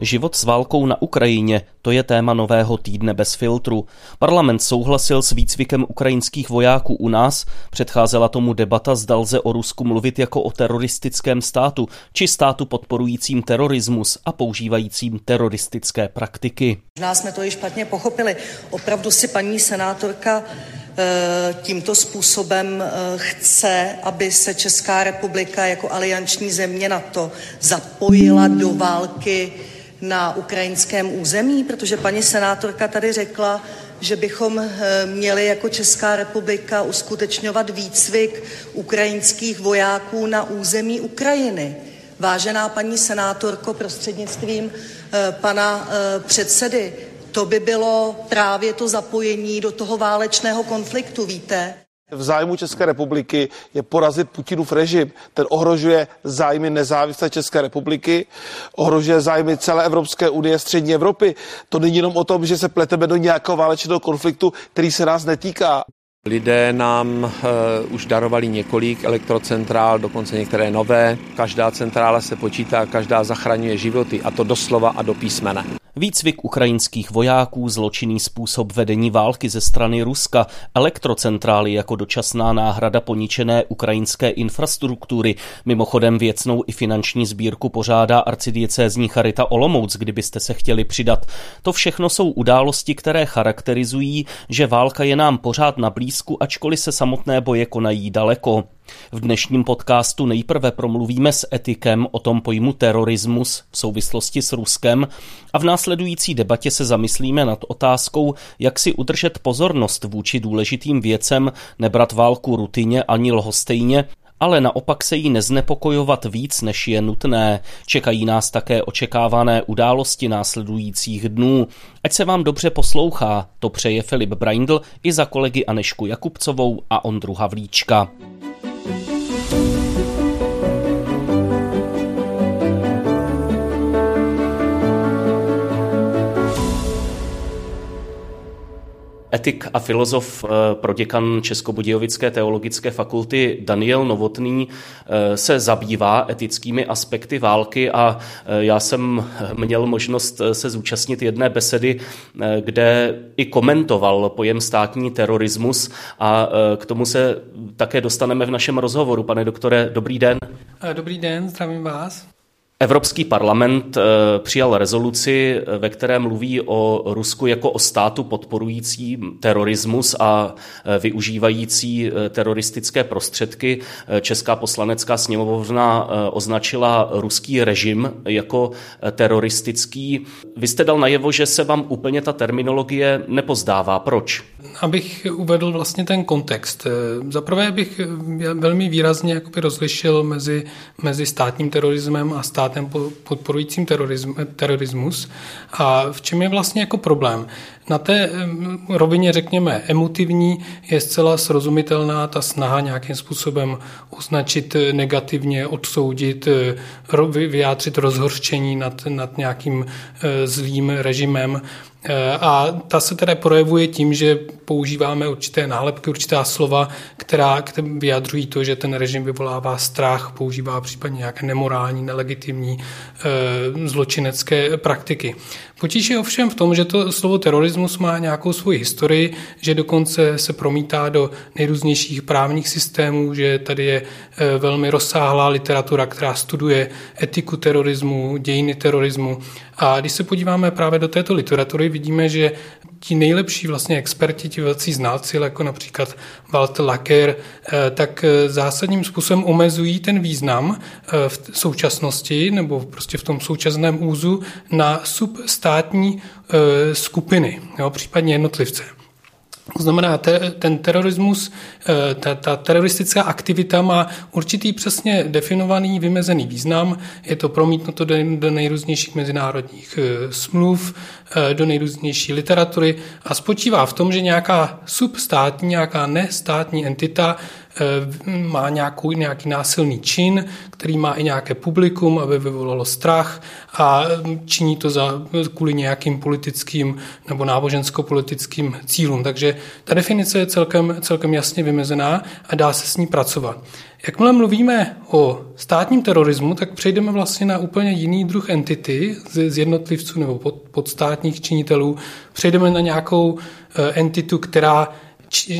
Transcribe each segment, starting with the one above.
Život s válkou na Ukrajině, to je téma nového týdne bez filtru. Parlament souhlasil s výcvikem ukrajinských vojáků u nás, předcházela tomu debata, zda lze o Rusku mluvit jako o teroristickém státu, či státu podporujícím terorismus a používajícím teroristické praktiky. Nás jsme to již špatně pochopili. Opravdu si paní senátorka eh, tímto způsobem eh, chce, aby se Česká republika jako alianční země na to zapojila do války na ukrajinském území, protože paní senátorka tady řekla, že bychom eh, měli jako Česká republika uskutečňovat výcvik ukrajinských vojáků na území Ukrajiny. Vážená paní senátorko, prostřednictvím eh, pana eh, předsedy, to by bylo právě to zapojení do toho válečného konfliktu, víte? V zájmu České republiky je porazit Putinův režim. Ten ohrožuje zájmy nezávislé České republiky, ohrožuje zájmy celé Evropské unie, střední Evropy. To není jenom o tom, že se pleteme do nějakého válečného konfliktu, který se nás netýká. Lidé nám uh, už darovali několik elektrocentrál, dokonce některé nové. Každá centrála se počítá, každá zachraňuje životy a to doslova a do písmene. Výcvik ukrajinských vojáků, zločinný způsob vedení války ze strany Ruska, elektrocentrály jako dočasná náhrada poničené ukrajinské infrastruktury. Mimochodem věcnou i finanční sbírku pořádá arcidiecézní Charita Olomouc, kdybyste se chtěli přidat. To všechno jsou události, které charakterizují, že válka je nám pořád na blízku, ačkoliv se samotné boje konají daleko. V dnešním podcastu nejprve promluvíme s etikem o tom pojmu terorismus v souvislosti s Ruskem a v následující debatě se zamyslíme nad otázkou, jak si udržet pozornost vůči důležitým věcem, nebrat válku rutině ani lhostejně, ale naopak se jí neznepokojovat víc, než je nutné. Čekají nás také očekávané události následujících dnů. Ať se vám dobře poslouchá, to přeje Filip Braindl i za kolegy Anešku Jakubcovou a Ondru Havlíčka. Bye. Etik a filozof, eh, proděkan Českobudějovické teologické fakulty Daniel Novotný eh, se zabývá etickými aspekty války a eh, já jsem měl možnost se zúčastnit jedné besedy, kde i komentoval pojem státní terorismus a k tomu se také dostaneme v našem rozhovoru. Pane doktore, dobrý den. Dobrý den, zdravím vás. Evropský parlament eh, přijal rezoluci, eh, ve které mluví o Rusku jako o státu podporující terorismus a eh, využívající teroristické prostředky. Česká poslanecká sněmovna označila ruský režim jako teroristický. Vy jste dal najevo, že se vám úplně ta terminologie nepozdává. Proč? Abych uvedl vlastně ten kontext. Za prvé bych velmi výrazně rozlišil mezi, mezi státním terorismem a státním státem podporujícím terorism, terorismus. A v čem je vlastně jako problém? Na té rovině, řekněme, emotivní je zcela srozumitelná ta snaha nějakým způsobem označit negativně, odsoudit, vyjádřit rozhorčení nad, nad nějakým e, zlým režimem. A ta se teda projevuje tím, že používáme určité nálepky, určitá slova, která, vyjadřují to, že ten režim vyvolává strach, používá případně nějaké nemorální, nelegitimní zločinecké praktiky. Potíž je ovšem v tom, že to slovo terorismus má nějakou svoji historii, že dokonce se promítá do nejrůznějších právních systémů, že tady je e, velmi rozsáhlá literatura, která studuje etiku terorismu, dějiny terorismu. A když se podíváme právě do této literatury, vidíme, že ti nejlepší vlastně experti, ti velcí znalci, jako například Walter Lacker, eh, tak eh, zásadním způsobem omezují ten význam v současnosti nebo prostě v tom současném úzu na substátní skupiny, jo, případně jednotlivce. To znamená, te, ten terorismus, eh, ta, ta teroristická aktivita má určitý přesně definovaný, vymezený význam. Je to promítnuto do, do nejrůznějších mezinárodních eh, smluv, eh, do nejrůznější literatury a spočívá v tom, že nějaká substátní, nějaká nestátní entita má nějakou, nějaký násilný čin, který má i nějaké publikum, aby vyvolalo strach a činí to za, kvůli nějakým politickým nebo nábožensko-politickým cílům. Takže ta definice je celkem, celkem jasně vymezená a dá se s ní pracovat. Jakmile mluvíme o státním terorismu, tak přejdeme vlastně na úplně jiný druh entity z jednotlivců nebo podstátních činitelů. Přejdeme na nějakou eh, entitu, která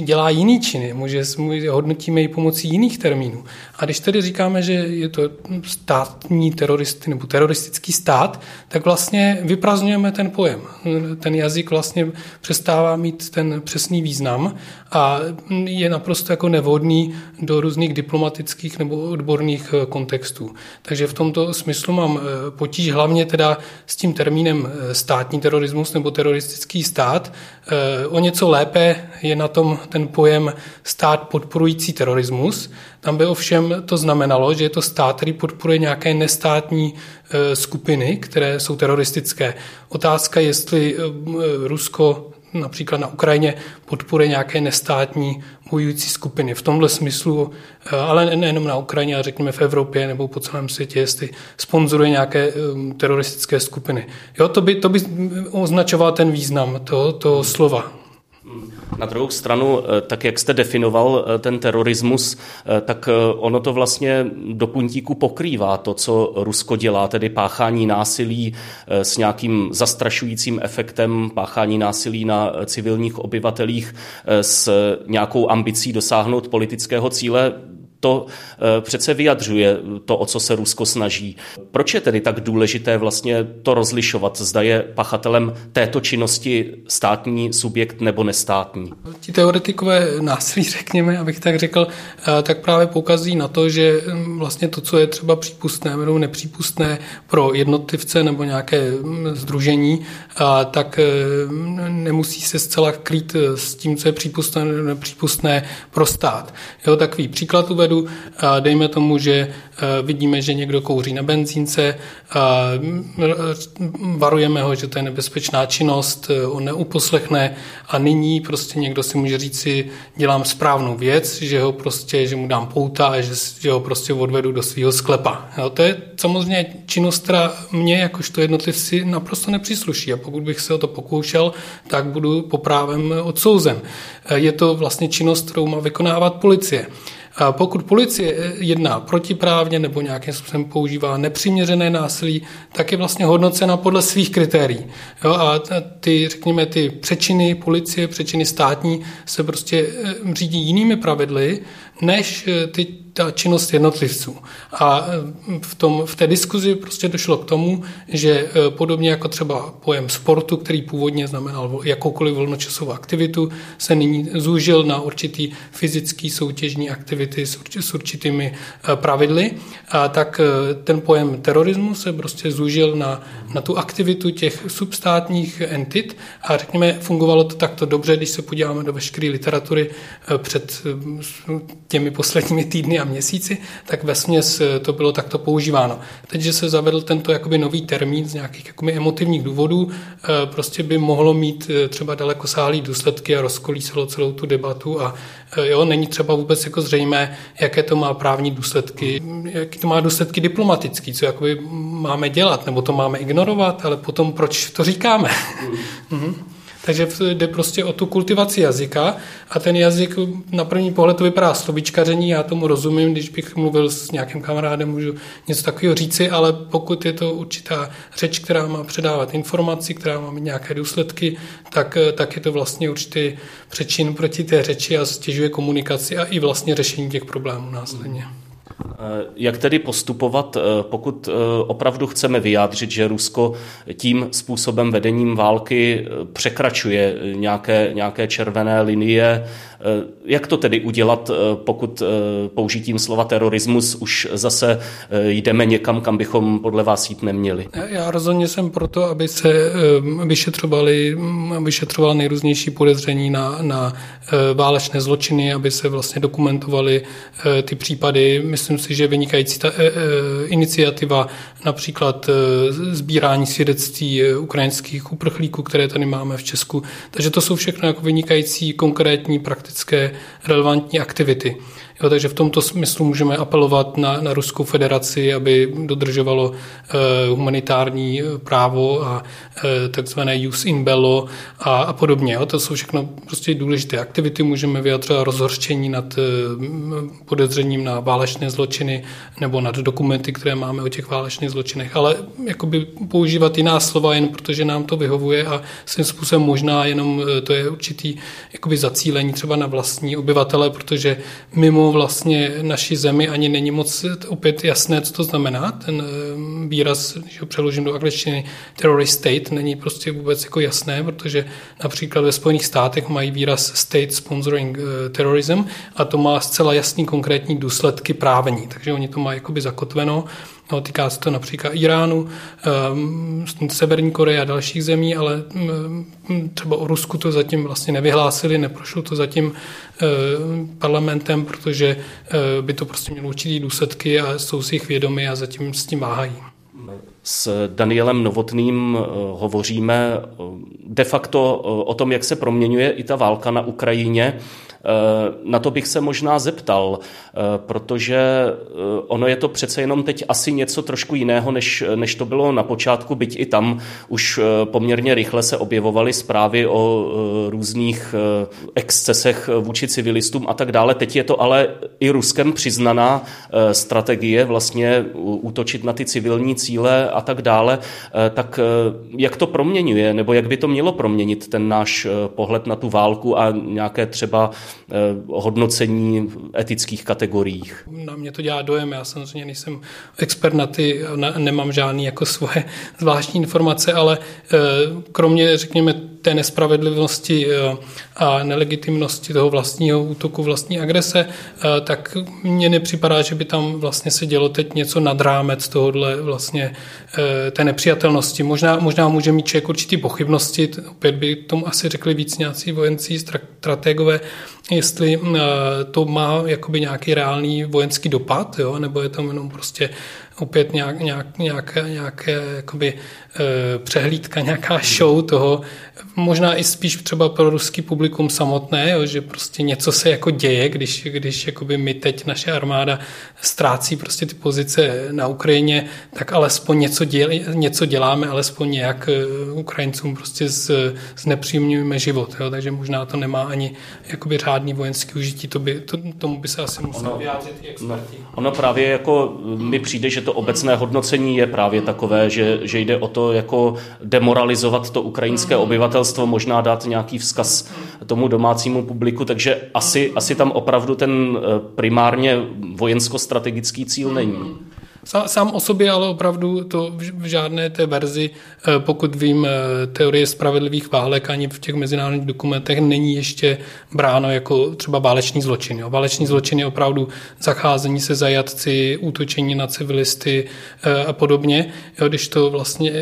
dělá jiný činy, může, hodnotíme ji pomocí jiných termínů. A když tedy říkáme, že je to státní teroristy nebo teroristický stát, tak vlastně vyprazňujeme ten pojem. Ten jazyk vlastně přestává mít ten přesný význam a je naprosto jako nevhodný do různých diplomatických nebo odborných eh, kontextů. Takže v tomto smyslu mám eh, potíž hlavně teda s tím termínem eh, státní terorismus nebo teroristický stát. O něco lépe je na tom ten pojem stát podporující terorismus. Tam by ovšem to znamenalo, že je to stát, který podporuje nějaké nestátní skupiny, které jsou teroristické. Otázka, jestli Rusko například na Ukrajině podporuje nějaké nestátní bojující skupiny. V tomhle smyslu, eh, ale nejenom na Ukrajině, ale řekněme v Evropě nebo po celém světě, jestli sponzoruje nějaké teroristické skupiny. Jo, to by, to by označoval ten význam toho, toho slova. Na druhou stranu, eh, tak jak jste definoval eh, ten terorismus, eh, tak ono to vlastně do puntíku pokrývá to, co Rusko dělá, tedy páchání násilí s nějakým zastrašujícím efektem, páchání násilí na civilních obyvatelích s nějakou ambicí dosáhnout politického cíle to eh, přece vyjadřuje to, o co se Rusko snaží. Proč je tedy tak důležité vlastně to rozlišovat? Zda je pachatelem této činnosti státní subjekt nebo nestátní? Ti teoretikové násilí, řekněme, abych tak řekl, eh, tak právě poukazují na to, že hm, vlastně to, co je třeba přípustné nebo nepřípustné pro jednotlivce nebo nějaké združení, tak eh, nemusí se zcela krýt s tím, co je přípustné nebo nepřípustné pro stát. Jo, takový příklad pohledu. Dejme tomu, že vidíme, že někdo kouří na benzínce, varujeme ho, že to je nebezpečná činnost, on neuposlechne a nyní prostě někdo si může říct si, dělám správnou věc, že ho prostě, že mu dám pouta a že, že ho prostě odvedu do svého sklepa. Jo, to je samozřejmě činnost, která mě jakožto jednotlivci naprosto nepřísluší a pokud bych se o to pokoušel, tak budu poprávem odsouzen. Je to vlastně činnost, kterou má vykonávat policie. A pokud policie eh, jedná protiprávně nebo nějakým způsobem používá nepřiměřené násilí, tak je vlastně hodnocena podle svých kritérií. Jo, a ty, řekněme, ty přečiny policie, přečiny státní se prostě eh, řídí jinými pravidly, než eh, ty ta činnost jednotlivců. A eh, v, tom, v té diskuzi prostě došlo k tomu, že eh, podobně jako třeba pojem sportu, který původně znamenal jakoukoliv volnočasovou aktivitu, se nyní zúžil na určitý fyzický soutěžní aktivity s určitými eh, pravidly, a tak ten pojem terorismu se prostě zúžil na, na tu aktivitu těch substátních entit a řekněme, fungovalo to takto dobře, když se podíváme do veškeré literatury před těmi posledními týdny a měsíci, tak ve směs eh, to bylo takto používáno. Teď, že se zavedl tento jakoby nový termín z nějakých jakoby emotivních důvodů, eh, prostě by mohlo mít eh, třeba dalekosáhlý důsledky a rozkolísalo celou tu debatu a jo, není třeba vůbec jako zřejmé, jaké to má právní důsledky, jaké to má důsledky diplomatický, co jakoby máme dělat, nebo to máme ignorovat, ale potom proč to říkáme. Mm. Takže jde prostě o tu kultivaci jazyka a ten jazyk na první pohled to vypadá slovíčkaření, já tomu rozumím, když bych mluvil s nějakým kamarádem, můžu něco takového říci, ale pokud je to určitá řeč, která má předávat informaci, která má mít nějaké důsledky, tak, tak je to vlastně určitý přečin proti té řeči a stěžuje komunikaci a i vlastně řešení těch problémů následně. Eh, jak tedy postupovat, eh, pokud eh, opravdu chceme vyjádřit, že Rusko tím způsobem vedením války překračuje nějaké, nějaké červené linie, Eh, jak to tedy udělat, eh, pokud eh, použitím slova terorismus už zase jdeme někam, kam bychom podle vás jít neměli? Já rozhodně jsem proto, aby se vyšetřovali, mm, vyšetřoval nejrůznější podezření na, na válečné zločiny, aby se vlastně dokumentovaly ty případy. Myslím si, že vynikající ta iniciativa například sbírání svědectví ukrajinských uprchlíků, které tady máme v Česku. Takže to jsou všechno jako vynikající konkrétní praktické praktické relevantní aktivity. Jo, takže v tomto smyslu můžeme apelovat na, na Ruskou federaci, aby dodržovalo eh, humanitární právo a eh, takzvané use in bello a, a podobně. Jo. To jsou všechno prostě důležité aktivity. Můžeme vyjadřovat rozhorčení nad eh, podezřením na válečné zločiny nebo nad dokumenty, které máme o těch válečných zločinech, ale jakoby používat jiná slova jen protože nám to vyhovuje a svým způsobem možná jenom eh, to je určitý jakoby zacílení třeba na vlastní obyvatele, protože mimo vlastně naší zemi ani není moc opět jasné, co to znamená. Ten eh, výraz, když ho přeložím do angličtiny, terrorist state, není prostě vůbec jako jasné, protože například ve Spojených státech mají výraz state sponsoring eh, terrorism a to má zcela jasný konkrétní důsledky právní, takže oni to mají jakoby zakotveno No, týká se to například Iránu, um, Severní Koreje a dalších zemí, ale um, třeba o Rusku to zatím vlastně nevyhlásili, neprošlo to zatím uh, parlamentem, protože uh, by to prostě mělo určitý důsledky a jsou si jich vědomi a zatím s tím váhají. S Danielem Novotným uh, hovoříme de facto o tom, jak se proměňuje i ta válka na Ukrajině. Eh, na to bych se možná zeptal, eh, protože eh, ono je to přece jenom teď asi něco trošku jiného, než, než to bylo na počátku, byť i tam už poměrně rychle se objevovaly zprávy o různých excesech vůči civilistům a tak dále. Teď je to ale i Ruskem přiznaná strategie vlastně útočit na ty civilní cíle a tak dále. Tak jak to proměňuje, nebo jak by to mělo proměnit ten náš pohled na tu válku a nějaké třeba Eh, hodnocení etických kategoriích. Na mě to dělá dojem, já samozřejmě nejsem expert na ty, nemám žádný jako svoje zvláštní informace, ale eh, kromě, řekněme, té nespravedlivosti eh, a nelegitimnosti toho vlastního útoku, vlastní agrese, tak mně nepřipadá, že by tam vlastně se dělo teď něco nad rámec tohohle vlastně té nepřijatelnosti. Možná, možná může mít člověk určitý pochybnosti, opět by tomu asi řekli víc nějací vojencí strategové, jestli eh, to má jakoby nějaký reálný vojenský dopad, jo, nebo je to jenom prostě opět nějak, nějak, nějaké, nějaké jakoby, e, přehlídka, nějaká show toho, možná i spíš třeba pro ruský publikum samotné, jo, že prostě něco se jako děje, když, když jakoby my teď naše armáda ztrácí prostě ty pozice na Ukrajině, tak alespoň něco, děl, něco děláme, alespoň nějak e, Ukrajincům prostě z, znepříjemňujeme život, jo, takže možná to nemá ani jakoby řádný vojenský užití, to by, to, tomu by se asi museli vyjádřit i experti. No, ono právě jako mi přijde, že to obecné hodnocení je právě takové, že, že jde o to jako demoralizovat to ukrajinské obyvatelstvo, možná dát nějaký vzkaz tomu domácímu publiku, takže asi, asi tam opravdu ten eh, primárně vojensko-strategický cíl není. Sám o sobě ale opravdu to v žádné té verzi, eh, pokud vím, eh, teorie spravedlivých válek ani v těch mezinárodních dokumentech není ještě bráno jako třeba válečný zločin. Jo. Válečný zločin je opravdu zacházení se zajatci, útočení na civilisty eh, a podobně. Jo, když to vlastně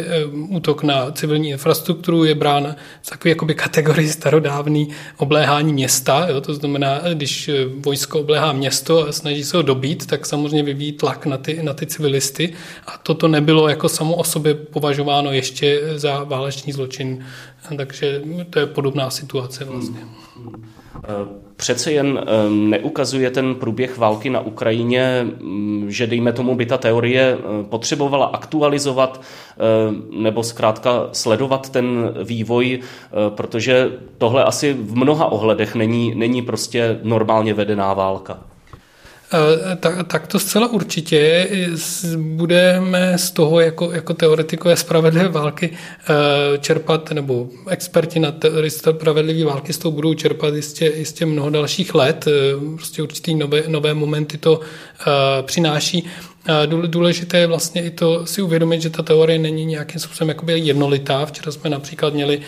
útok na civilní infrastrukturu je brán takový jakoby kategorii starodávný obléhání města. Jo. To znamená, když vojsko obléhá město a snaží se ho dobít, tak samozřejmě vyvíjí tlak na ty, na ty civilisty a toto nebylo jako samo o sobě považováno ještě za válečný zločin, takže to je podobná situace vlastně. Přece jen eh, neukazuje ten průběh války na Ukrajině, mm, že dejme tomu by ta teorie eh, potřebovala aktualizovat eh, nebo zkrátka sledovat ten vývoj, protože tohle asi v mnoha ohledech není, není prostě normálně vedená válka. Eh, tak, tak to zcela určitě budeme z toho jako, jako teoretikové spravedlivé války eh, čerpat, nebo experti na teorii spravedlivé války z toho budou čerpat jistě, jistě mnoho dalších let. Eh, prostě určitý nové, nové momenty to přináší. Důležité je vlastně i to si uvědomit, že ta teorie není nějakým způsobem jakoby jednolitá. Včera jsme například měli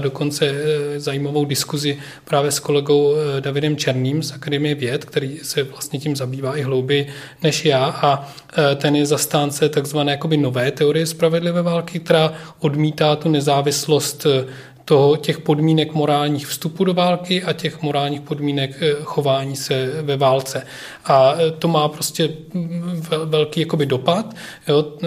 dokonce e, zajímavou diskuzi právě s kolegou e, Davidem Černým z Akademie věd, který se vlastně tím zabývá i hlouběji než já a e, ten je zastánce takzvané jakoby nové teorie spravedlivé války, která odmítá tu nezávislost toho, těch podmínek morálních vstupu do války a těch morálních podmínek eh, chování se ve válce. A eh, to má prostě velký jakoby dopad. Jo? Eh,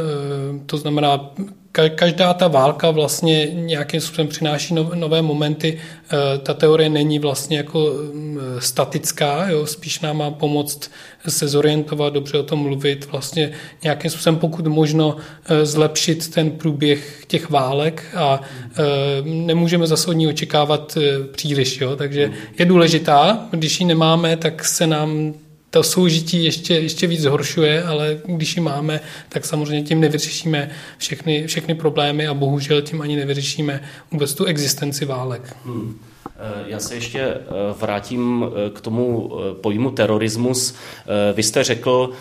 to znamená, každá ta válka vlastně nějakým způsobem přináší nové momenty. Eh, ta teorie není vlastně jako mm, statická, jo? spíš nám má pomoct se zorientovat, dobře o tom mluvit, vlastně nějakým způsobem pokud možno eh, zlepšit ten průběh těch válek a eh, nemůžeme zase od ní očekávat příliš. Jo? Takže je důležitá, když ji nemáme, tak se nám to soužití ještě, ještě víc zhoršuje, ale když ji máme, tak samozřejmě tím nevyřešíme všechny, všechny problémy a bohužel tím ani nevyřešíme vůbec tu existenci válek. Hmm. Já se ještě eh, vrátím eh, k tomu eh, pojmu terorismus. Vy jste řekl,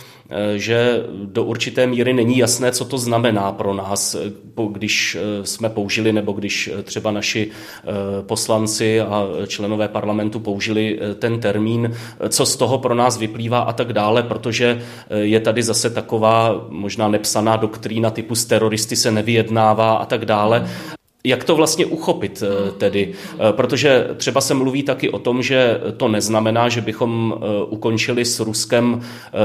že do určité míry není jasné, co to znamená pro nás, když jsme použili nebo když třeba naši poslanci a členové parlamentu použili ten termín, co z toho pro nás vyplývá a tak dále, protože je tady zase taková možná nepsaná doktrína typu z teroristy se nevyjednává a tak dále. Jak to vlastně uchopit eh, tedy? Eh, protože třeba se mluví taky o tom, že to neznamená, že bychom eh, ukončili s Ruskem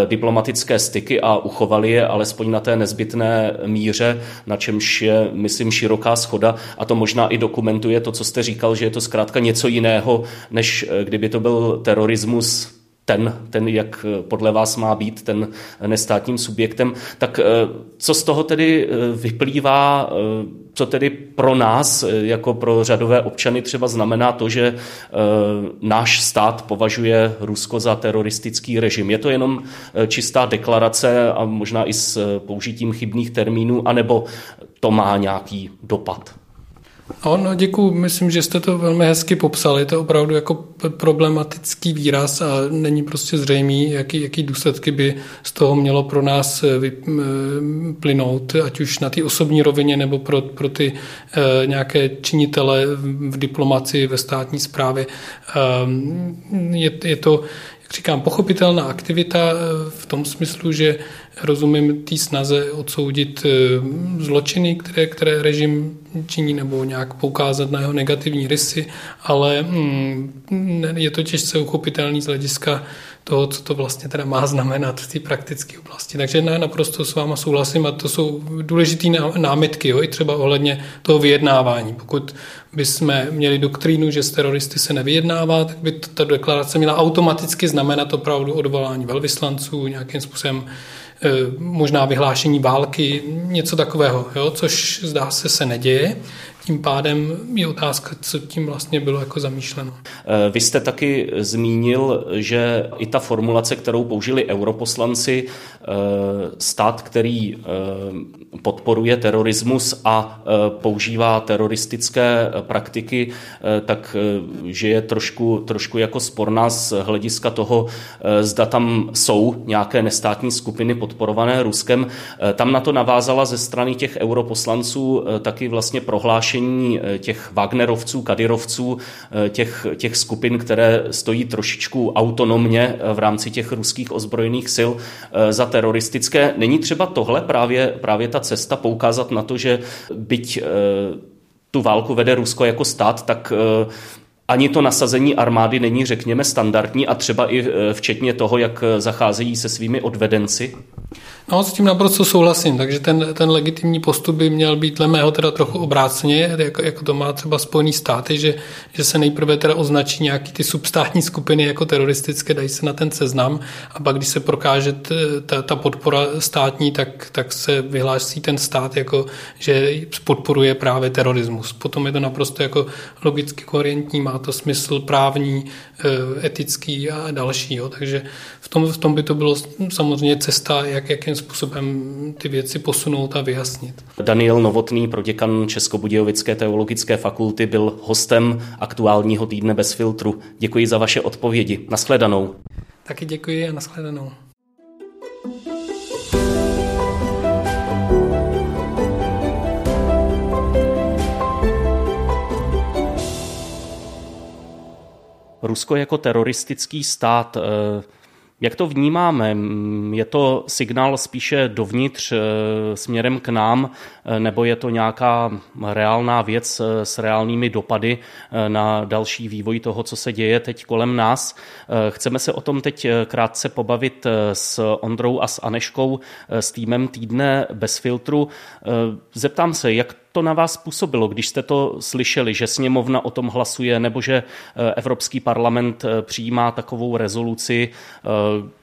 diplomatické styky a uchovali je alespoň na té nezbytné míře, na čemž je, myslím, široká schoda a to možná i dokumentuje to, co jste říkal, že je to zkrátka něco jiného, než kdyby to byl terorismus ten, ten, jak podle vás má být ten nestátním subjektem, tak co z toho tedy vyplývá co tedy pro nás, eh, jako pro řadové občany, třeba znamená to, že náš stát považuje Rusko za teroristický režim. Je to jenom eh, čistá deklarace a možná i s použitím chybných termínů, anebo to má nějaký dopad? No, děkuji. Myslím, že jste to velmi hezky popsali. Je to opravdu jako problematický výraz a není prostě zřejmý, jaký, jaký důsledky by z toho mělo pro nás eh, plynout, ať už na té osobní rovině nebo pro, pro ty e, nějaké činitele v diplomaci, ve státní správě. E, je, je to říkám, pochopitelná aktivita eh, v tom smyslu, že rozumím té snaze odsoudit eh, zločiny, které, které režim činí, nebo nějak poukázat na jeho negativní rysy, ale mm, je to těžce uchopitelný z hlediska toho, co to vlastně teda má znamenat v té praktické oblasti. Takže na, naprosto s váma souhlasím a to jsou důležité námitky, jo, i třeba ohledně toho vyjednávání. Pokud bychom měli doktrínu, že s teroristy se nevyjednává, tak by ta deklarace měla automaticky znamenat opravdu odvolání velvyslanců, nějakým způsobem e, možná vyhlášení války, něco takového, jo, což zdá se se neděje. Tím pádem je otázka, co tím vlastně bylo jako zamýšleno. Eh, vy jste taky zmínil, že i ta formulace, kterou použili europoslanci, eh, stát, který eh, podporuje terorismus a používá teroristické praktiky, tak že je trošku, trošku jako sporná z hlediska toho, zda tam jsou nějaké nestátní skupiny podporované Ruskem. Tam na to navázala ze strany těch europoslanců taky vlastně prohlášení řešení eh, těch Wagnerovců, Kadyrovců, eh, těch, těch skupin, které stojí trošičku autonomně eh, v rámci těch ruských ozbrojených sil za teroristické. Není třeba tohle právě, právě ta cesta poukázat na to, že byť tu válku vede Rusko jako stát, tak ani to nasazení armády není, řekněme, standardní a třeba i včetně toho, jak zacházejí se svými odvedenci? No, s tím naprosto souhlasím, takže ten, ten legitimní postup by měl být dle mého teda trochu obráceně, jako, jako to má třeba Spojený státy, že, že se nejprve teda označí nějaký ty substátní skupiny jako teroristické, dají se na ten seznam a pak, když se prokáže ta, ta podpora státní, tak, tak se vyhlásí ten stát jako, že podporuje právě terorismus. Potom je to naprosto jako logicky koherentní, má to smysl právní, e, etický a další. Jo. Takže v tom, v tom by to bylo samozřejmě cesta, jak, jakým způsobem ty věci posunout a vyjasnit. Daniel Novotný, proděkan Českobudějovické teologické fakulty, byl hostem aktuálního týdne bez filtru. Děkuji za vaše odpovědi. Naschledanou. Taky děkuji a naschledanou. Rusko jako teroristický stát eh, Jak to vnímáme? Je to signál spíše dovnitř eh, směrem k nám, eh, nebo je to nějaká reálná věc s reálnými dopady na další vývoj toho, co se děje teď kolem nás? Chceme se o tom teď krátce pobavit s Ondrou a s Aneškou, s týmem Týdne bez filtru. Zeptám se, jak to na vás působilo, když jste to slyšeli, že sněmovna o tom hlasuje, nebo že eh, Evropský parlament eh, přijímá takovou rezoluci, eh,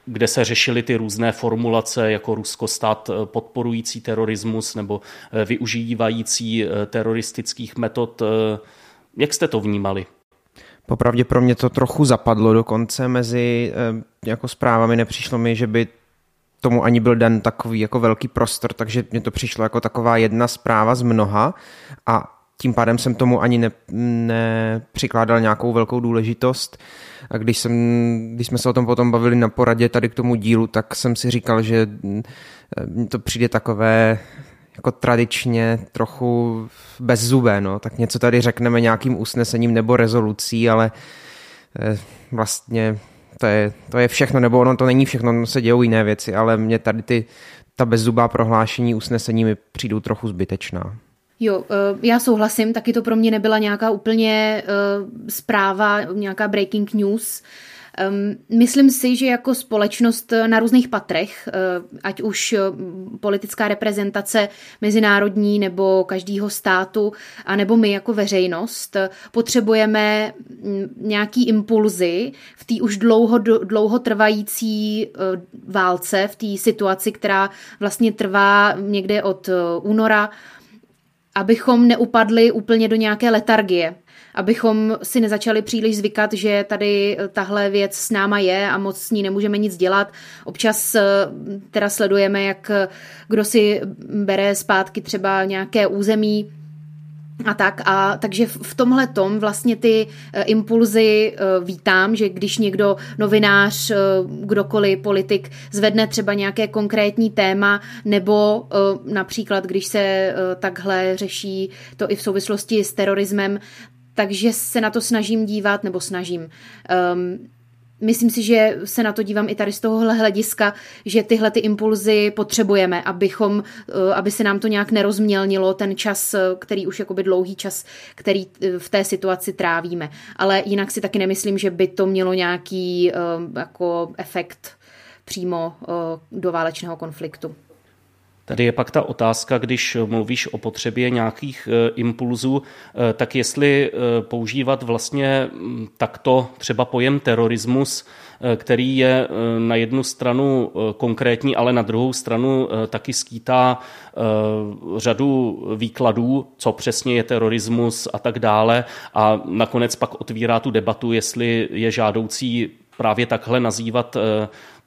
kde se řešily ty různé formulace, jako Rusko stát podporující terorismus nebo využívající teroristických metod. Jak jste to vnímali? Popravdě pro mě to trochu zapadlo dokonce mezi jako zprávami. Nepřišlo mi, že by tomu ani byl den takový jako velký prostor, takže mě to přišlo jako taková jedna zpráva z mnoha a tím pádem jsem tomu ani ne, nepřikládal nějakou velkou důležitost. A když, jsem, když jsme se o tom potom bavili na poradě tady k tomu dílu, tak jsem si říkal, že mi to přijde takové jako tradičně trochu bezzubé, no. tak něco tady řekneme nějakým usnesením nebo rezolucí, ale eh, vlastně to je, to je všechno, nebo ono to není všechno, ono se dějou jiné věci, ale mě tady ty, ta bezzubá prohlášení, usnesení mi přijdou trochu zbytečná. Jo, eh, já souhlasím, taky to pro mě nebyla nějaká úplně uh, zpráva, nějaká breaking news. Myslím si, že jako společnost na různých patrech, uh, ať už uh, politická reprezentace mezinárodní nebo každého státu, anebo my jako veřejnost, potřebujeme um, nějaký impulzy v té už dlouho, dlouho trvající válce, v té situaci, která vlastně trvá někde od února, abychom neupadli úplně do nějaké letargie abychom si nezačali příliš zvykat, že tady eh, tahle věc s náma je a moc s ní nemůžeme nic dělat. Občas eh, teda sledujeme, jak eh, kdo si bere zpátky třeba nějaké území, a tak, a takže v tomhle tom vlastně ty impulzy vítám, že když někdo, novinář, kdokoliv, politik, zvedne třeba nějaké konkrétní téma, nebo například, když se takhle řeší to i v souvislosti s terorismem, takže se na to snažím dívat, nebo snažím. Um, myslím si, že se na to dívám i tady z tohohle hlediska, že tyhle ty impulzy potřebujeme, abychom, uh, aby se nám to nějak nerozmělnilo, ten čas, uh, který už jakoby dlouhý čas, který uh, v té situaci trávíme. Ale jinak si taky nemyslím, že by to mělo nějaký jako efekt přímo do válečného konfliktu. Tady je pak ta otázka, když mluvíš o potřebě nějakých e, impulzů, e, tak jestli e, používat vlastně takto třeba pojem terorismus, který je na jednu stranu konkrétní, ale na druhou stranu taky skýtá řadu výkladů, co přesně je terorismus a tak dále. A nakonec pak otvírá tu debatu, jestli je žádoucí právě takhle nazývat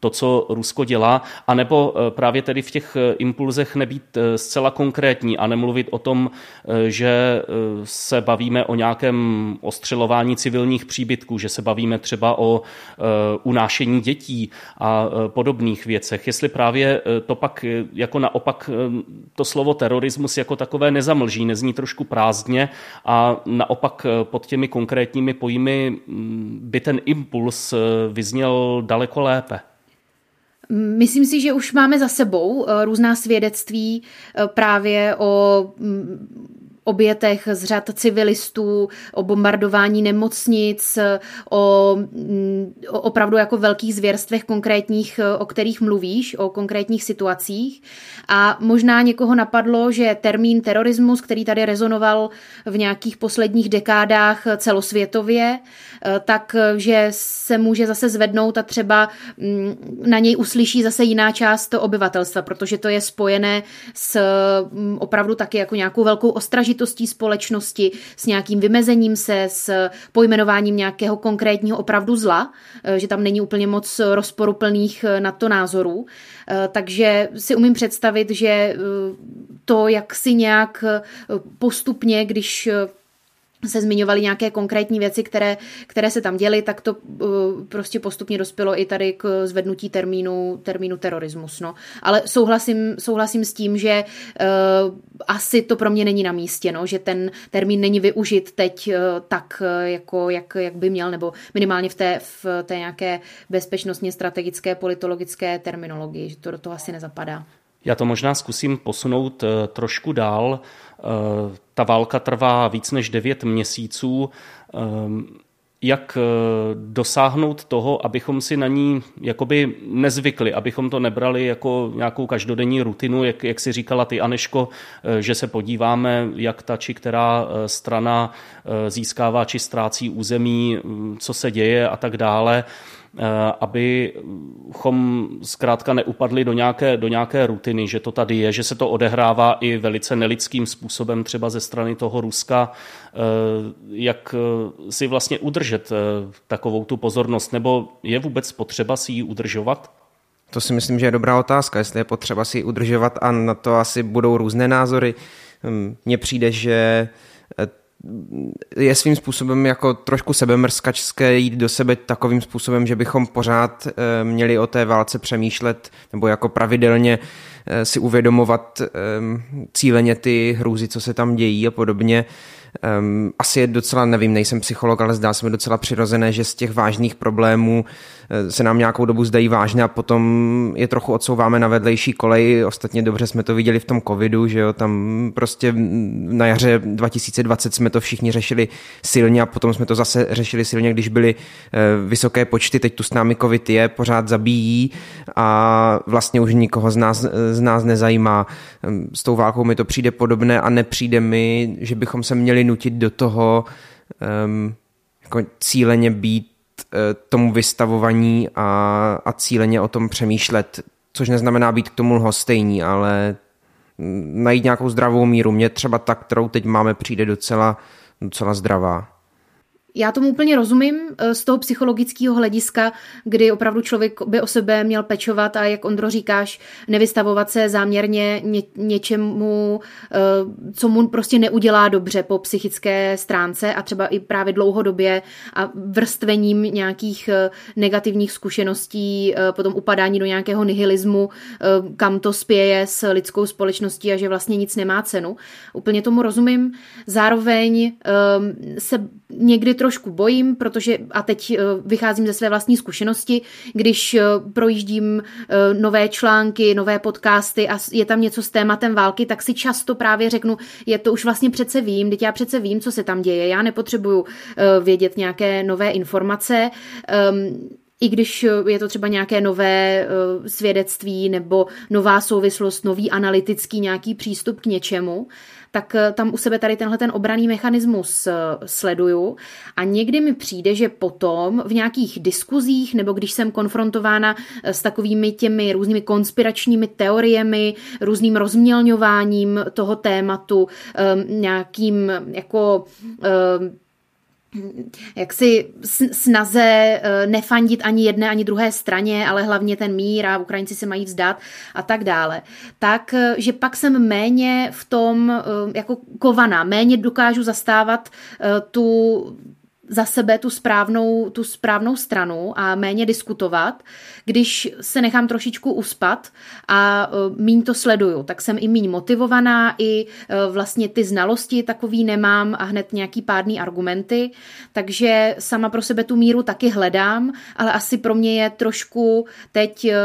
to, co Rusko dělá, anebo eh, právě tedy v těch eh, impulzech nebýt eh, zcela konkrétní a nemluvit o tom, že se bavíme o nějakém ostřelování civilních příbytků, že se bavíme třeba o unášení dětí a podobných věcech. Jestli právě to pak jako naopak to slovo terorismus jako takové nezamlží, nezní trošku prázdně a naopak pod těmi konkrétními pojmy mm, by ten impuls vyzněl daleko lépe. Myslím si, že už máme za sebou eh, různá svědectví eh, právě o mm, obětech z řad civilistů, o bombardování nemocnic, o, mm, o opravdu jako velkých zvěrstvech konkrétních, o kterých mluvíš, o konkrétních situacích. A možná někoho napadlo, že termín terorismus, který tady rezonoval v nějakých posledních dekádách celosvětově, tak že se může zase zvednout a třeba mm, na něj uslyší zase jiná část obyvatelstva, protože to je spojené s mm, opravdu taky jako nějakou velkou ostražitostí záležitostí společnosti, s nějakým vymezením se, s pojmenováním nějakého konkrétního opravdu zla, eh, že tam není úplně moc rozporuplných eh, na to názorů. Eh, takže si umím představit, že to, jak si nějak postupně, když se zmiňovaly nějaké konkrétní věci, které, které se tam děly, tak to uh, prostě postupně dospělo i tady k zvednutí termínu, termínu terorismus. No. Ale souhlasím, souhlasím s tím, že uh, asi to pro mě není na místě, no, že ten termín není využit teď uh, tak, uh, jako, jak, jak by měl, nebo minimálně v té, v té nějaké bezpečnostně strategické politologické terminologii, že to do toho asi nezapadá. Já to možná zkusím posunout uh, trošku dál. Uh, ta válka trvá víc než 9 měsíců. Um, jak dosáhnout toho, abychom si na ní jakoby nezvykli, abychom to nebrali jako nějakou každodenní rutinu, jak, jak si říkala ty Aneško, že se podíváme, jak ta či která strana získává či ztrácí území, co se děje a tak dále. Eh, abychom zkrátka neupadli do nějaké, do nějaké rutiny, že to tady je, že se to odehrává i velice nelidským způsobem třeba ze strany toho Ruska, eh, jak eh, si vlastně udržet takovou tu pozornost, nebo je vůbec potřeba si ji udržovat? To si myslím, že je dobrá otázka, jestli je potřeba si ji udržovat a na to asi budou různé názory. Hm, mně přijde, že je svým způsobem jako trošku sebemrskačské jít do sebe takovým způsobem, že bychom pořád eh, měli o té válce přemýšlet nebo jako pravidelně eh, si uvědomovat eh, cíleně ty hrůzy, co se tam dějí a podobně. Um, asi je docela, nevím, nejsem psycholog, ale zdá se mi docela přirozené, že z těch vážných problémů se nám nějakou dobu zdají vážné a potom je trochu odsouváme na vedlejší kolej. Ostatně dobře jsme to viděli v tom covidu, že jo, tam prostě na jaře 2020 jsme to všichni řešili silně a potom jsme to zase řešili silně, když byly uh, vysoké počty. Teď tu s námi covid je, pořád zabíjí a vlastně už nikoho z nás, z nás nezajímá. S tou válkou mi to přijde podobné a nepřijde mi, že bychom se měli nutit do toho um, jako cíleně být tomu vystavovaní a, a cíleně o tom přemýšlet, což neznamená být k tomu lhostejní, ale najít nějakou zdravou míru. Mně třeba ta, kterou teď máme, přijde docela, docela zdravá. Já tomu úplně rozumím eh, z toho psychologického hlediska, kdy opravdu člověk by o sebe měl pečovat a jak Ondro říkáš, nevystavovat se záměrně ně, něčemu, eh, co mu prostě neudělá dobře po psychické stránce a třeba i právě dlouhodobě a vrstvením nějakých eh, negativních zkušeností, potom upadání do nějakého nihilismu, kam to spěje s lidskou společností a že vlastně nic nemá cenu. Úplně tomu rozumím. Zároveň se někdy trošku bojím, protože, a teď eh, vycházím ze své vlastní zkušenosti, když eh, projíždím eh, nové články, nové podcasty a je tam něco s tématem války, tak si často právě řeknu, je to už vlastně přece vím, teď já přece vím, co se tam děje, já nepotřebuju vědět nějaké nové informace, ehm, i když je to třeba nějaké nové svědectví nebo nová souvislost, nový analytický nějaký přístup k něčemu, tak eh, tam u sebe tady tenhle ten obraný mechanismus eh, sleduju. A někdy mi přijde, že potom v nějakých diskuzích nebo když jsem konfrontována eh, s takovými těmi různými konspiračními teoriemi, různým rozmělňováním toho tématu, nějakým jako jaksi snaze eh, nefandit ani jedné, ani druhé straně, ale hlavně ten mír a Ukrajinci se mají vzdát a tak dále. Tak, eh, že pak jsem méně v tom eh, jako kovaná, méně dokážu zastávat tu za sebe tu správnou, tu správnou stranu a méně diskutovat, když se nechám trošičku uspat a e, míň to sleduju, tak jsem i míň motivovaná, i e, vlastně ty znalosti takový nemám a hned nějaký pádný argumenty, takže sama pro sebe tu míru taky hledám, ale asi pro mě je trošku teď e,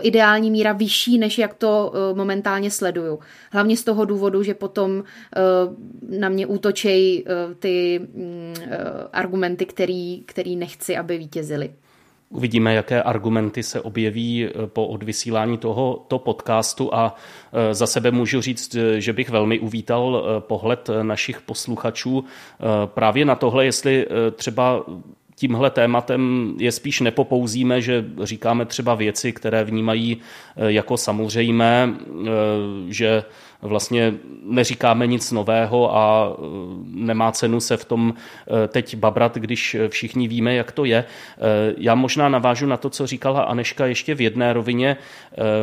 ideální míra vyšší, než jak to momentálně sleduju. Hlavně z toho důvodu, že potom na mě útočej ty mm, argumenty, který, který nechci, aby vítězily. Uvidíme, jaké argumenty se objeví eh, po odvysílání tohoto podcastu a eh, za sebe můžu říct, eh, že bych velmi uvítal pohled našich posluchačů právě na tohle, jestli třeba tímhle tématem je spíš nepopouzíme, že říkáme třeba věci, které vnímají jako samozřejmé, že vlastně neříkáme nic nového a e, nemá cenu se v tom e, teď babrat, když všichni víme, jak to je. E, já možná navážu na to, co říkala Aneška ještě v jedné rovině.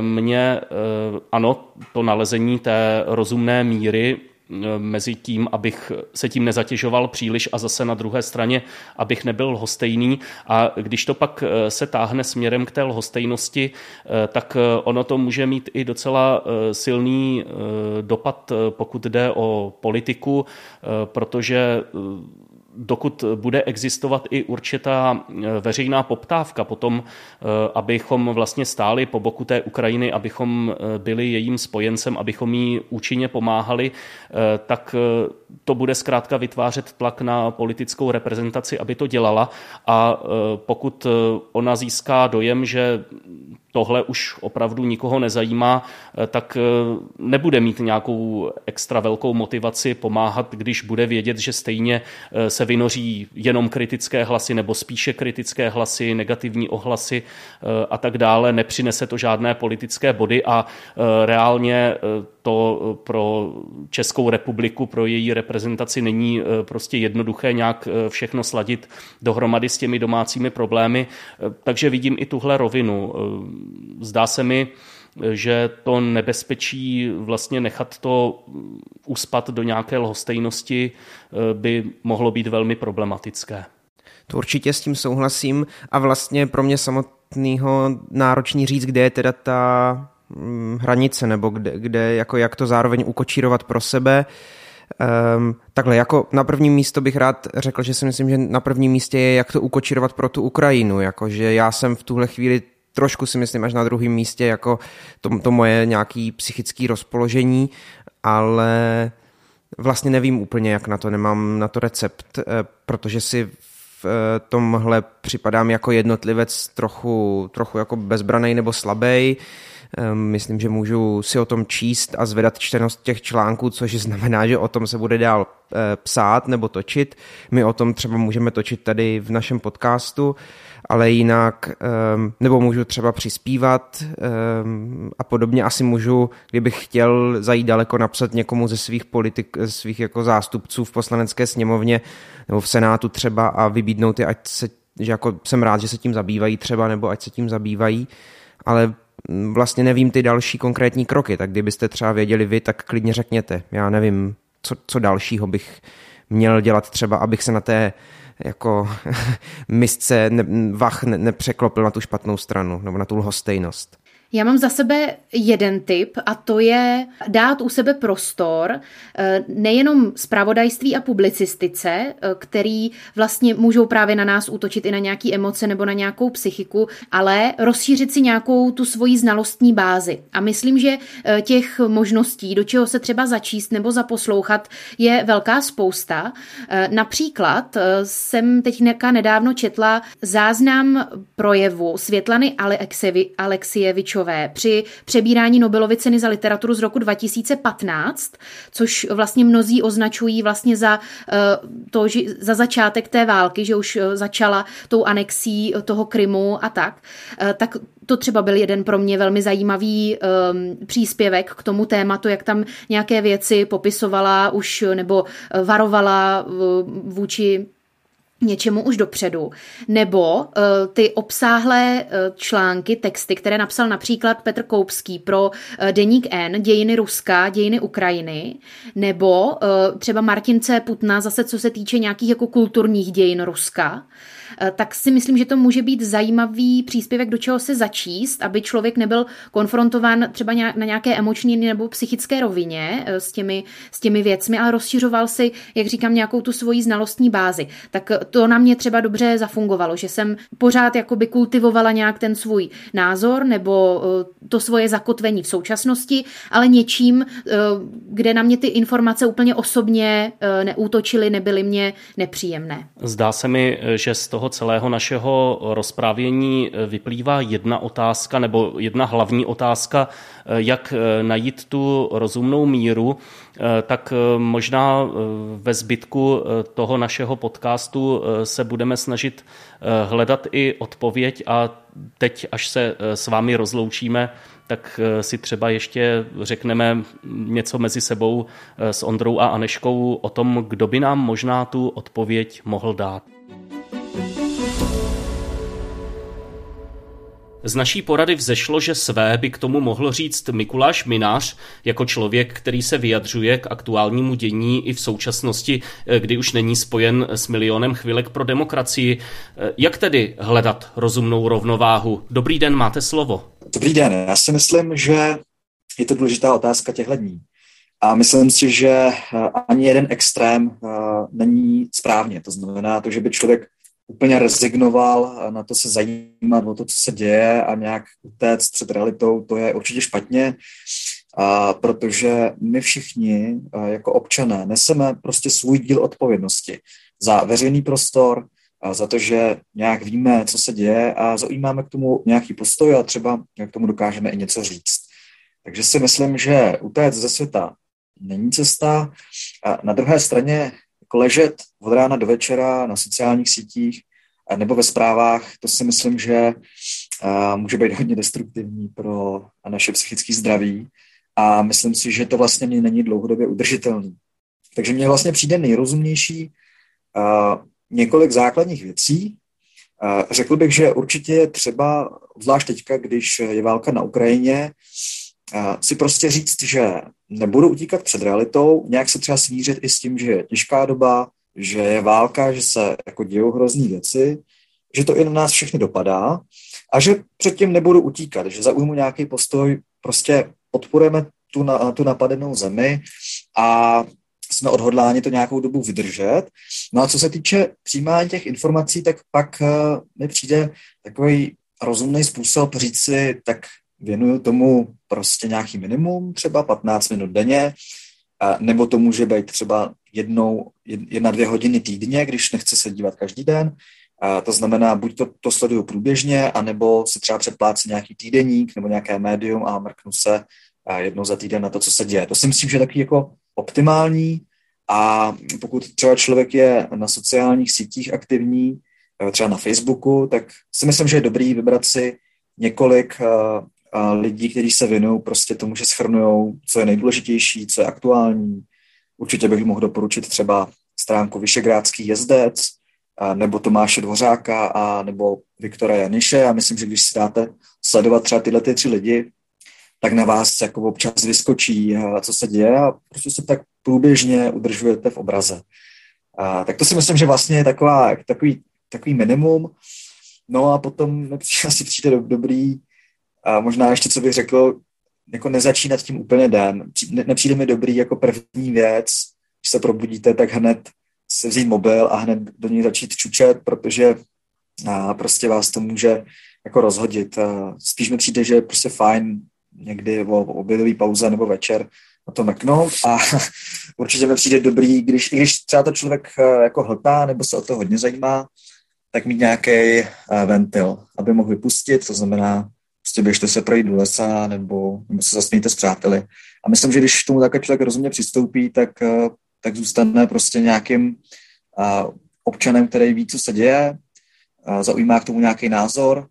Mně ano, to nalezení té rozumné míry mezi tím, abych se tím nezatěžoval příliš a zase na druhé straně, abych nebyl lhostejný. A když to pak se táhne směrem k té lhostejnosti, tak ono to může mít i docela silný dopad, pokud jde o politiku, protože dokud bude existovat i určitá e, veřejná poptávka potom, e, abychom vlastně stáli po boku té Ukrajiny, abychom e, byli jejím spojencem, abychom jí účinně pomáhali, tak to bude zkrátka vytvářet tlak na politickou reprezentaci, aby to dělala a pokud ona získá dojem, že tohle už opravdu nikoho nezajímá, eh, tak nebude mít nějakou extra velkou motivaci pomáhat, když bude vědět, že stejně se vynoří jenom kritické hlasy nebo spíše kritické hlasy, negativní ohlasy a tak dále. Nepřinese to žádné politické body a reálně to pro Českou republiku, pro její reprezentaci není prostě jednoduché nějak všechno sladit dohromady s těmi domácími problémy. Takže vidím i tuhle rovinu zdá se mi, že to nebezpečí vlastně nechat to uspat do nějaké lhostejnosti eh, by mohlo být velmi problematické. To určitě s tím souhlasím a vlastně pro mě samotného náročný říct, kde je teda ta mm, hranice, nebo kde, kde jako jak to zároveň ukočírovat pro sebe. Um, takhle, jako na prvním místo bych rád řekl, že si myslím, že na prvním místě je, jak to ukočírovat pro tu Ukrajinu, jakože já jsem v tuhle chvíli trošku si myslím až na druhém místě jako to, to moje nějaký psychické rozpoložení, ale vlastně nevím úplně, jak na to, nemám na to recept, eh, protože si v eh, tomhle připadám jako jednotlivec trochu, trochu jako bezbranej nebo slabej. Myslím, že můžu si o tom číst a zvedat čtenost těch článků, což znamená, že o tom se bude dál eh, psát nebo točit. My o tom třeba můžeme točit tady v našem podcastu ale jinak, ehm, nebo můžu třeba přispívat ehm, a podobně. Asi můžu, kdybych chtěl zajít daleko, napsat někomu ze svých politik, svých jako zástupců v poslanecké sněmovně nebo v senátu třeba a vybídnout je, ať se, že jako jsem rád, že se tím zabývají třeba, nebo ať se tím zabývají, ale vlastně nevím ty další konkrétní kroky, tak kdybyste třeba věděli vy, tak klidně řekněte. Já nevím, co, co dalšího bych měl dělat třeba, abych se na té jako misce ne, vach ne, nepřeklopil na tu špatnou stranu nebo na tu lhostejnost. Já mám za sebe jeden tip a to je dát u sebe prostor eh, nejenom zpravodajství a publicistice, eh, který vlastně můžou právě na nás útočit i na nějaké emoce nebo na nějakou psychiku, ale rozšířit si nějakou tu svoji znalostní bázi. A myslím, že eh, těch možností, do čeho se třeba začíst nebo zaposlouchat, je velká spousta. Například jsem teď nedávno četla záznam projevu Světlany Alexievičové Peškové při přebírání Nobelovy ceny za literaturu z roku 2015, což vlastně mnozí označují vlastně za, eh, to, že, za začátek té války, že už eh, začala tou anexí toho Krymu a tak, eh, tak to třeba byl jeden pro mě velmi zajímavý um, příspěvek k tomu tématu, jak tam nějaké věci popisovala už nebo varovala vůči něčemu už dopředu, nebo uh, ty obsáhlé uh, články, texty, které napsal například Petr Koupský pro uh, Deník N, dějiny Ruska, dějiny Ukrajiny, nebo uh, třeba Martin C. Putna, zase co se týče nějakých jako kulturních dějin Ruska, tak si myslím, že to může být zajímavý příspěvek, do čeho se začíst, aby člověk nebyl konfrontován třeba na nějaké emoční nebo psychické rovině eh, s těmi, s těmi věcmi, ale rozšiřoval si, jak říkám, nějakou tu svoji znalostní bázi. Tak to na mě třeba dobře zafungovalo, že jsem pořád jakoby kultivovala nějak ten svůj názor nebo eh, to svoje zakotvení v současnosti, ale něčím, kde na mě ty informace úplně osobně neútočily, nebyly mě nepříjemné. Zdá se mi, že z toho celého našeho rozprávění vyplývá jedna otázka nebo jedna hlavní otázka, jak najít tu rozumnou míru, tak možná ve zbytku toho našeho podcastu se budeme snažit hledat i odpověď a teď, až se s vámi rozloučíme, tak si třeba ještě řekneme něco mezi sebou s Ondrou a Aneškou o tom, kdo by nám možná tu odpověď mohl dát. Z naší porady vzešlo, že své by k tomu mohl říct Mikuláš Minář jako člověk, který se vyjadřuje k aktuálnímu dění i v současnosti, kdy už není spojen s milionem chvilek pro demokracii. Jak tedy hledat rozumnou rovnováhu? Dobrý den, máte slovo. Dobrý den, já si myslím, že je to důležitá otázka těchto dní. A myslím si, že eh, ani jeden extrém eh, není správně. To znamená to, že by člověk úplně rezignoval na to se zajímat o to, co se děje a nějak utéct před realitou, to je určitě špatně, a protože my všichni eh, jako občané neseme prostě svůj díl odpovědnosti za veřejný prostor, a za to, že nějak víme, co se děje a zaujímáme k tomu nějaký postoj a třeba k tomu dokážeme i něco říct. Takže si myslím, že utéct ze světa není cesta. A na druhé straně jako ležet od rána do večera na sociálních sítích nebo ve zprávách, to si myslím, že může být hodně destruktivní pro naše psychické zdraví a myslím si, že to vlastně není dlouhodobě udržitelný. Takže mně vlastně přijde nejrozumnější několik základních věcí. Řekl bych, že určitě je třeba, zvlášť teďka, když je válka na Ukrajině, si prostě říct, že nebudu utíkat před realitou, nějak se třeba smířit i s tím, že je těžká doba, že je válka, že se jako dějou hrozný věci, že to i na nás všechny dopadá a že předtím nebudu utíkat, že zaujmu nějaký postoj, prostě podporujeme tu, na, tu napadenou zemi a jsme odhodláni to nějakou dobu vydržet. No a co se týče přijímání těch informací, tak pak uh, mi přijde takový rozumný způsob říct si, tak věnuju tomu prostě nějaký minimum, třeba 15 minut denně, nebo to může být třeba jednou, jedna, dvě hodiny týdně, když nechci se dívat každý den. A to znamená, buď to, to sleduju průběžně, anebo si třeba předplácí nějaký týdeník nebo nějaké médium a mrknu se jednou za týden na to, co se děje. To si myslím, že je takový jako optimální a pokud třeba člověk je na sociálních sítích aktivní, třeba na Facebooku, tak si myslím, že je dobrý vybrat si několik lidí, kteří se věnují prostě tomu, že schrnují, co je nejdůležitější, co je aktuální. Určitě bych mohl doporučit třeba stránku Vyšegrádský jezdec, a nebo Tomáše Dvořáka, a nebo Viktora Janiše. Já myslím, že když si dáte sledovat třeba tyhle ty tři lidi, tak na vás jako občas vyskočí, co se děje a prostě se tak průběžně udržujete v obraze. A, tak to si myslím, že vlastně je taková, takový, takový minimum. No a potom asi přijde do, dobrý a možná ještě, co bych řekl, jako nezačínat tím úplně den. Nepřijde mi dobrý jako první věc, když se probudíte, tak hned se vzít mobil a hned do něj začít čučet, protože a prostě vás to může jako rozhodit. A spíš mi přijde, že je prostě fajn někdy o obědový pauze nebo večer na to meknout a určitě mi přijde dobrý, když, když třeba to člověk jako hltá nebo se o to hodně zajímá, tak mít nějaký ventil, aby mohl vypustit, to znamená prostě běžte se projít do lesa nebo, nebo se zasmějte s přáteli. A myslím, že když tomu takhle člověk rozumně přistoupí, tak, eh, tak zůstane prostě nějakým uh, občanem, který ví, co se děje, zaujímá k tomu nějaký názor,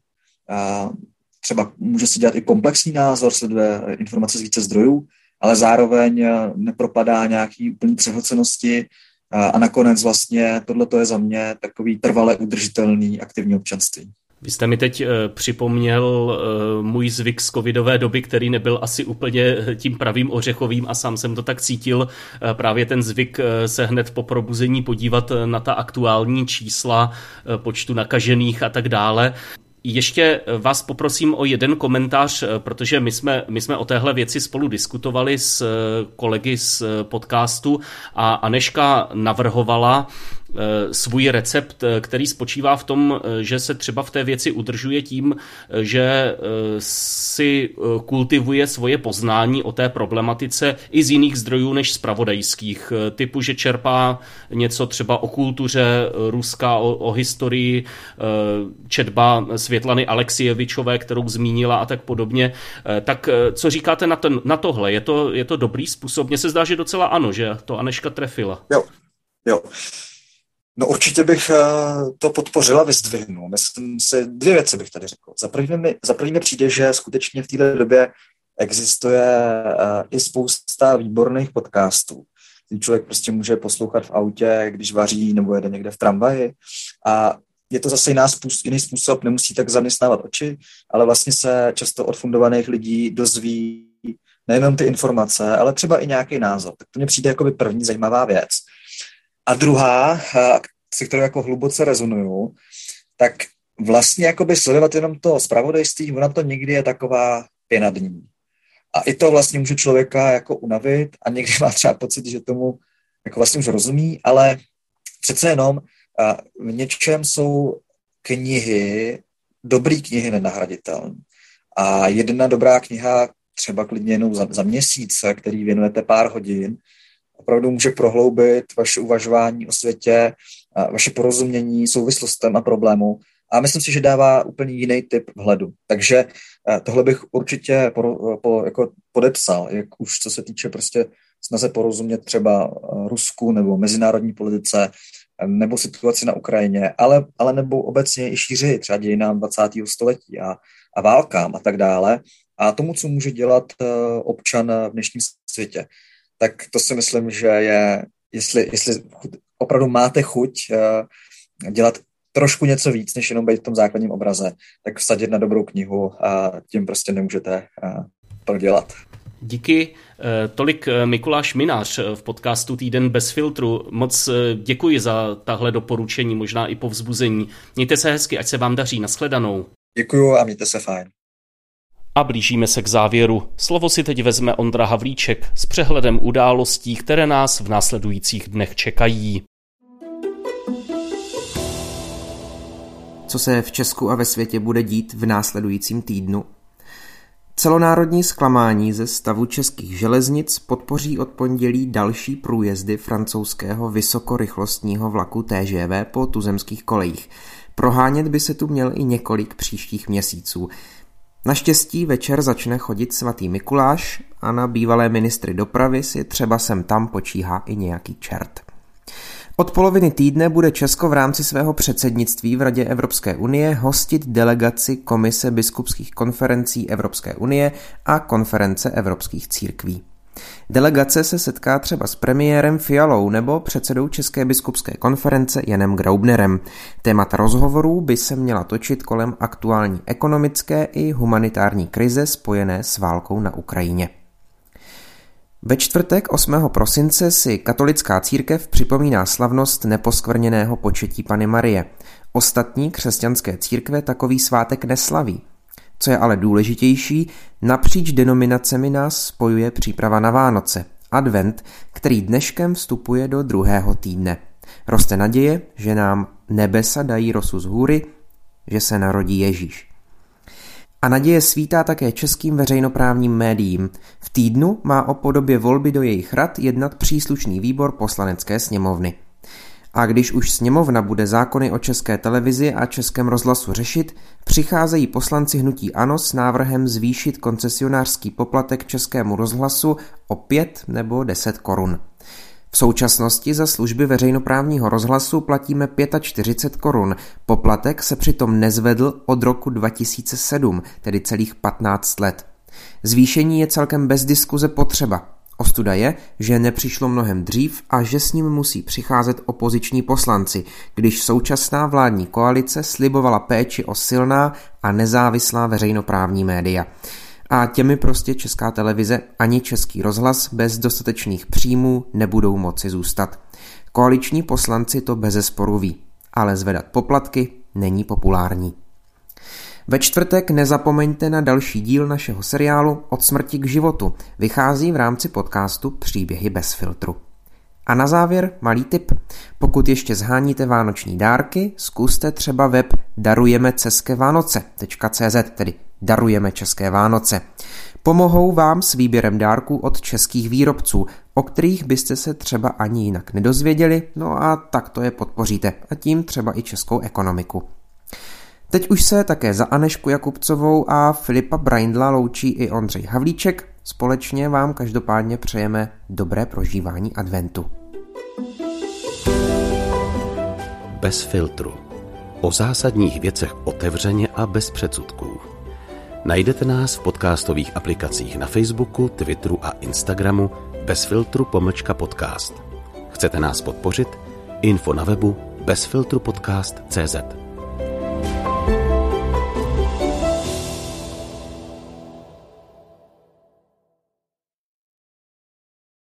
třeba může si dělat i komplexní názor, sleduje informace z více zdrojů, ale zároveň nepropadá nějaký úplný přehocenosti a nakonec vlastně tohle je za mě takový trvale udržitelný aktivní občanství. Vy jste mi teď uh, připomněl uh, můj zvyk z covidové doby, který nebyl asi úplně tím pravým ořechovým a sám jsem to tak cítil. Právě ten zvyk se hned po probuzení podívat na ta aktuální čísla počtu nakažených a tak dále. Ještě vás poprosím o jeden komentář, protože my jsme, my jsme o téhle věci spolu diskutovali s kolegy z podcastu a Aneška navrhovala, Eh, svůj recept, eh, který spočívá v tom, eh, že se třeba v té věci udržuje tím, že si kultivuje svoje poznání o té problematice i z jiných zdrojů než z pravodajských, typu, že čerpá něco třeba o kultuře Ruska, o, o historii, četba Světlany Alexievičové, kterou zmínila a tak podobně. Tak co říkáte na, ten, na tohle? Je to, je to dobrý způsob? Mně se zdá, že docela ano, že to Aneška trefila. Jo, jo. No určitě bych eh, to podpořila, vyzdvihnul. Myslím si, dvě věci bych tady řekl. Za první mi, za první mi přijde, že skutečně v této době existuje uh, i spousta výborných podcastů. Který člověk prostě může poslouchat v autě, když vaří nebo jede někde v tramvaji. A je to zase jiná způsob, jiný způsob, nemusí tak zaměstnávat oči, ale vlastně se často od fundovaných lidí dozví nejenom ty informace, ale třeba i nějaký názor. Tak to mně přijde jako by první zajímavá věc. A druhá, se kterou jako hluboce rezonuju, tak vlastně jakoby sledovat jenom to zpravodajství, ona to někdy je taková pěna dní. A i to vlastně může člověka jako unavit a někdy má třeba pocit, že tomu jako vlastně už rozumí, ale přece jenom v něčem jsou knihy, dobré knihy nenahraditelné. A jedna dobrá kniha, třeba klidně jenom za, za měsíc, který věnujete pár hodin, opravdu může prohloubit vaše uvažování o světě, vaše porozumění souvislostem a problému. A myslím si, že dává úplně jiný typ vhledu. Takže tohle bych určitě po, po, jako podepsal, jak už co se týče prostě snaze porozumět třeba Rusku nebo mezinárodní politice, nebo situaci na Ukrajině, ale, ale nebo obecně i šíři třeba dějinám 20. století a, a válkám a tak dále a tomu, co může dělat občan v dnešním světě. Tak to si myslím, že je, jestli, jestli opravdu máte chuť uh, dělat trošku něco víc, než jenom být v tom základním obraze, tak vsadit na dobrou knihu a tím prostě nemůžete uh, prodělat. Díky. Eh, tolik eh, Mikuláš Minář eh, v podcastu Týden bez filtru. Moc děkuji za tahle doporučení, možná i povzbuzení. Mějte se hezky, ať se vám daří. Naschledanou. Děkuji a mějte se fajn. A blížíme se k závěru. Slovo si teď vezme Ondra Havlíček s přehledem událostí, které nás v následujících dnech čekají. Co se v Česku a ve světě bude dít v následujícím týdnu? Celonárodní zklamání ze stavu českých železnic podpoří od pondělí další průjezdy francouzského vysokorychlostního vlaku TGV po tuzemských kolejích. Prohánět by se tu měl i několik příštích měsíců. Naštěstí večer začne chodit svatý Mikuláš a na bývalé ministry dopravy si třeba sem tam počíhá i nějaký čert. Od poloviny týdne bude Česko v rámci svého předsednictví v Radě Evropské unie hostit delegaci Komise biskupských konferencí Evropské unie a konference evropských církví. Delegace se setká třeba s premiérem Fialou nebo předsedou České biskupské konference Janem Graubnerem. Témata rozhovorů by se měla točit kolem aktuální ekonomické i humanitární krize spojené s válkou na Ukrajině. Ve čtvrtek 8. prosince si katolická církev připomíná slavnost neposkvrněného početí Pany Marie. Ostatní křesťanské církve takový svátek neslaví. Co je ale důležitější, napříč denominacemi nás spojuje příprava na Vánoce, advent, který dneškem vstupuje do druhého týdne. Roste naděje, že nám nebesa dají rosu z hůry, že se narodí Ježíš. A naděje svítá také českým veřejnoprávním médiím. V týdnu má o podobě volby do jejich rad jednat příslušný výbor poslanecké sněmovny. A když už sněmovna bude zákony o české televizi a českém rozhlasu řešit, přicházejí poslanci hnutí ANO s návrhem zvýšit koncesionářský poplatek českému rozhlasu o 5 nebo 10 korun. V současnosti za služby veřejnoprávního rozhlasu platíme 45 korun. Poplatek se přitom nezvedl od roku 2007, tedy celých 15 let. Zvýšení je celkem bez diskuze potřeba. Ostuda je, že nepřišlo mnohem dřív a že s ním musí přicházet opoziční poslanci, když současná vládní koalice slibovala péči o silná a nezávislá veřejnoprávní média a těmi prostě česká televize ani český rozhlas bez dostatečných příjmů nebudou moci zůstat. Koaliční poslanci to bezesporu ví, ale zvedat poplatky není populární. Ve čtvrtek nezapomeňte na další díl našeho seriálu Od smrti k životu. Vychází v rámci podcastu Příběhy bez filtru. A na závěr malý tip. Pokud ještě zháníte vánoční dárky, zkuste třeba web darujemeceské tedy Darujeme České Vánoce. Pomohou vám s výběrem dárků od českých výrobců, o kterých byste se třeba ani jinak nedozvěděli, no a tak to je podpoříte a tím třeba i českou ekonomiku. Teď už se také za Anešku Jakubcovou a Filipa Braindla loučí i Ondřej Havlíček. Společně vám každopádně přejeme dobré prožívání adventu. Bez filtru. O zásadních věcech otevřeně a bez předsudků. Najdete nás v podcastových aplikacích na Facebooku, Twitteru a Instagramu bez filtru pomlčka podcast. Chcete nás podpořit? Info na webu bezfiltrupodcast.cz